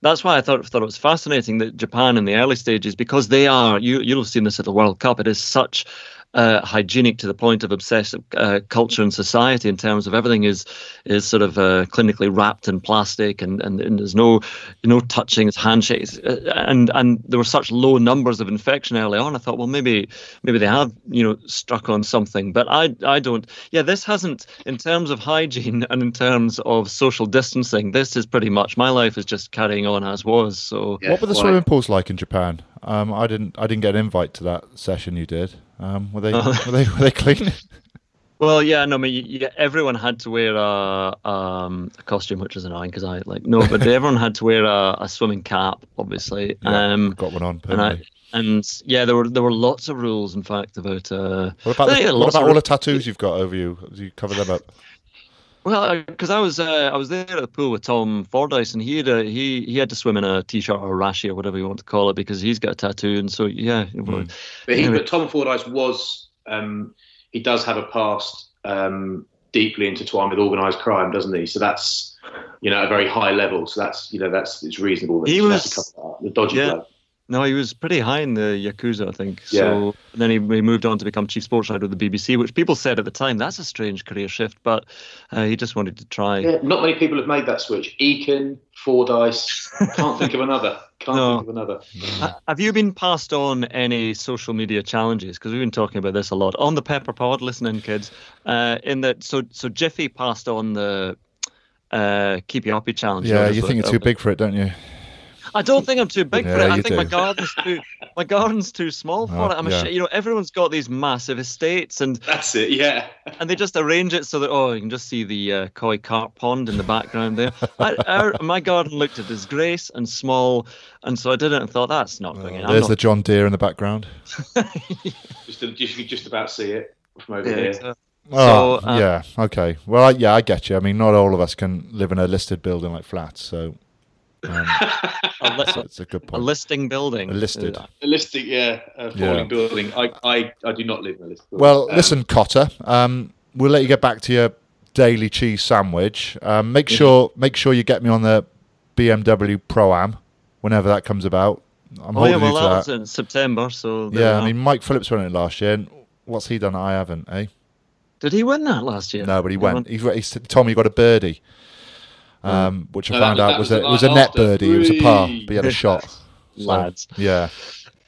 That's why I thought thought it was fascinating that Japan in the early stages, because they are you you'll have seen this at the World Cup. It is such uh, hygienic to the point of obsessive uh, culture and society in terms of everything is is sort of uh, clinically wrapped in plastic and, and, and there's no no touching, it's handshakes, uh, and and there were such low numbers of infection early on. I thought, well, maybe maybe they have you know struck on something, but I I don't. Yeah, this hasn't in terms of hygiene [LAUGHS] and in terms of social distancing. This is pretty much my life is just carrying on as was. So
what were the swimming pools like in Japan? Um, I didn't. I didn't get an invite to that session you did. Um, were they? [LAUGHS] Were they? Were they clean?
Well, yeah, no, I mean, yeah, everyone had to wear a um, a costume, which was annoying because I like no, but [LAUGHS] everyone had to wear a, a swimming cap, obviously.
Yeah,
um,
got one on.
and I, and yeah, there were there were lots of rules, in fact, about. Uh,
What about, the, what about all the tattoos you've got over you? Do you cover them up? [LAUGHS]
Well, because I was uh, I was there at the pool with Tom Fordyce, and he had a, he he had to swim in a t-shirt or a rashi or whatever you want to call it because he's got a tattoo, and so yeah. well,
But he,
anyway.
but Tom Fordyce was, um, he does have a past um, deeply intertwined with organised crime, doesn't he? So that's, you know, at a very high level. So that's, you know, that's it's reasonable. That
He was-
to cover that the dodgy
yeah.
bloke.
No, he was pretty high in the Yakuza, I think.
Yeah.
So then he, he moved on to become chief sports writer with the BBC, which people said at the time that's a strange career shift, but uh, he just wanted to try.
Yeah, not many people have made that switch. Eakin, Fordyce, can't think of another. Can't
No.
think of another.
Ha- Have you been passed on any social media challenges? Because we've been talking about this a lot on the Pepper Pod. Listen in, kids. Uh, in that, so so Jiffy passed on the uh, keep Your happy challenge.
Yeah,
Notice
you think it's too big for it, don't you?
I don't think I'm too big for it. I
you
think my garden's too my garden's too small for
Oh,
it. I'm
yeah.
a sh- you know everyone's got these massive estates and
That's it. Yeah.
and they just arrange it so that oh you can just see the uh, koi carp pond in the background there. I, our, my garden looked a disgrace and small, and so I did it and thought that's not going in. I'm
There's
not-
the John Deere in the background. [LAUGHS]
Just, you could just about see it from over
Yeah,
here.
exactly.
Oh,
So, um,
yeah. Okay. Well, yeah, I get you. I mean, not all of us can live in a listed building like flats, so um, [LAUGHS]
a, li-
that's a good point.
a
point.
listing building.
A listed.
A listing, yeah, a falling
Yeah.
building. I, I, I do not live in a listed building.
Well,
Um,
listen, Cotter. Um, we'll let you get back to your daily cheese sandwich. Um, make sure make sure you get me on the BMW Pro Am whenever that comes about. I'm
oh yeah,
holding
well
you to
that
that.
was in September. So
Yeah, I mean, Mike Phillips won it last year. And what's he done? I haven't, eh?
did he win that last year?
No, but he
He
went.
won-
He, he s- told me he got a birdie, um, which I
No, that
found
was-
out
that
was
was
a was a net
after.
birdie. It was a par, but he had a [LAUGHS] shot. So,
Lads.
Yeah.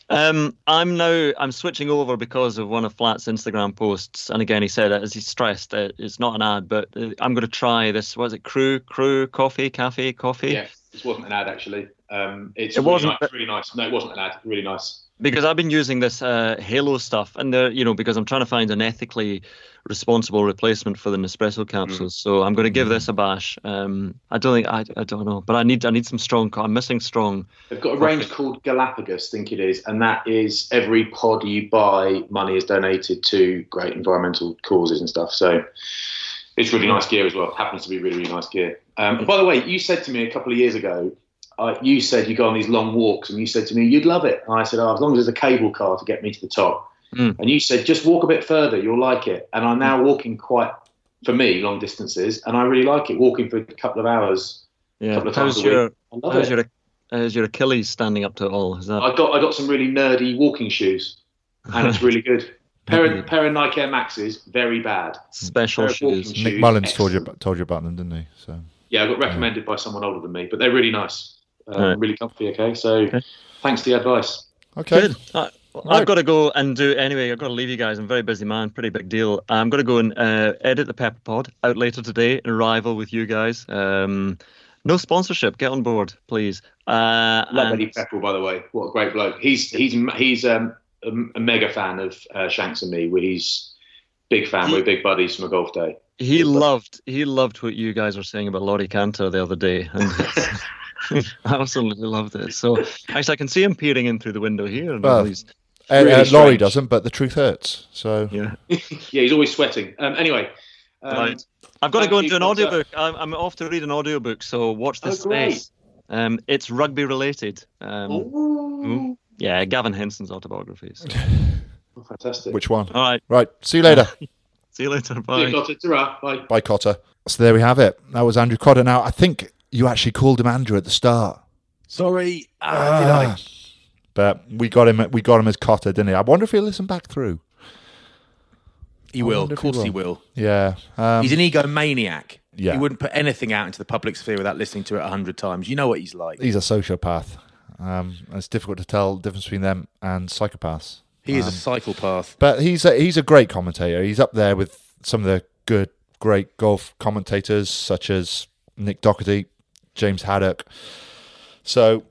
Um, I'm now I'm switching over because of one of Flat's Instagram posts, and again he said as he stressed that it's not an ad, but uh, I'm going to try this. Was it Crew Crew Coffee Cafe Coffee?
Yeah, this wasn't an ad actually. Um, it's
It
really
wasn't,
nice,
but-
really nice. No, it wasn't an ad. Really nice.
Because I've been using this uh, Halo stuff, and they're you know because I'm trying to find an ethically responsible replacement for the Nespresso capsules. So I'm going to give this a bash. Um, I don't think I, I don't know, but I need I need some strong. I'm missing strong.
They've got a range called Galapagos, I think it is, and that is every pod you buy, money is donated to great environmental causes and stuff. So it's really nice gear as well. Happens to be really, really nice gear. Um, by the way, you said to me a couple of years ago, uh, you said you go on these long walks, and you said to me you'd love it. And I said, oh, as long as there's a cable car to get me to the top.
Mm.
And you said just walk a bit further, you'll like it. And I'm now walking quite, for me, long distances, and I really like it. Walking for a couple of hours.
Yeah.
Couple of times
How's
a week.
your
I love
how's
it.
your how's your Achilles standing up to it all? Is that
I got I got some really nerdy walking shoes, and it's really good. Pair of, pair of Nike Air Maxes, very bad.
special
Pair of walking
shoes?
shoes,
Nick Mullins told you told you about them, didn't he? So
Yeah, I got recommended by someone older than me, but they're really nice, um,
Right.
really comfy. Okay, so thanks for the advice.
okay.
Good. Uh, I've got to go and do anyway. I've got to leave you guys. I'm a very busy man. Pretty big deal. I'm going to go and uh, edit the Pepper Pod out later today and rival with you guys. Um, no sponsorship. Get on board, please. Uh,
Love
and-
Eddie Pepperell, by the way. What a great bloke. He's he's he's um, a, a mega fan of uh, Shanks and me. Where he's big fan. We're big buddies from a golf day.
he loved he loved what you guys were saying about Laurie Canter the other day, and [LAUGHS] I [LAUGHS] [LAUGHS] absolutely loved it. So actually, I can see him peering in through the window here. And
Well,
he's,
Uh,
Really
uh, Laurie doesn't, but the truth hurts. So
yeah. [LAUGHS]
Yeah, he's always sweating. Um, anyway, um,
Right. I've got to go
you,
and do an audiobook. I'm, I'm off to read an audiobook, so watch
Oh,
this
great.
space. Um, it's rugby related. Um,
Ooh,
yeah, Gavin Henson's autobiographies. [LAUGHS]
Oh, fantastic.
which one?
All right.
Right. See you later.
See you later.
See you, Cotter. Bye.
Bye, Cotter. So there we have it. That was Andrew Cotter. Now I think you actually called him Andrew at the start.
Sorry,
Ah.
did I?
But we got him. We got him as Cotter, didn't he? I wonder if he'll listen back through.
He
I
will. Of course he
will. Yeah. Um,
He's an egomaniac.
Yeah.
He wouldn't put anything out into the public sphere without listening to it a hundred times. You know what he's like.
he's a sociopath. Um, it's difficult to tell the difference between them and psychopaths.
He is a
Um,
psychopath.
But he's a, he's a great commentator. He's up there with some of the good, great golf commentators such as Nick Dougherty, James Haddock. So,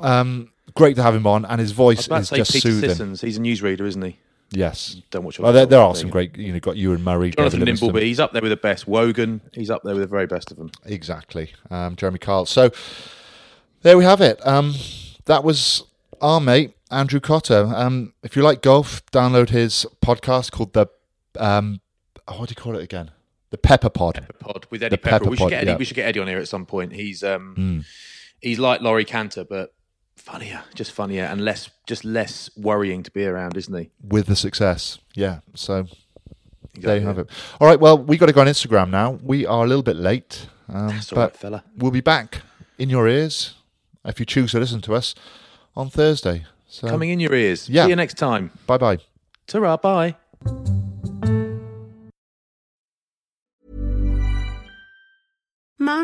um, great to have him on, and his voice is just
Peter
soothing.
Sissons. He's a newsreader, isn't he?
Yes.
Don't watch.
Well, there, there are some great. You know, got Ewan Murray,
Jonathan
David Livingstone.
Nimbleby. He's up there with the best. Wogan. He's up there with the very best of them.
Exactly. Um, Jeremy Carl. So there we have it. Um, that was our mate, Andrew Cotter. Um, if you like golf, download his podcast called the, um, oh, what do you call it again? The Pepper Pod.
Pepper Pod with Eddie
The
Pepper.
Pepper
we should
Pod,
get Eddie.
yeah.
We should get Eddie on here at some point. He's um
Mm.
he's like Laurie Canter, but funnier, just funnier and less just less worrying to be around, isn't he?
with the success. Yeah. So there you have it. All right. Well, we got to go on Instagram now. We are a little bit late, um,
That's all
but
right, fella.
we'll be back in your ears if you choose to listen to us on Thursday. So
Coming in your ears.
Yeah.
See you next time.
Bye bye.
Ta-ra, bye.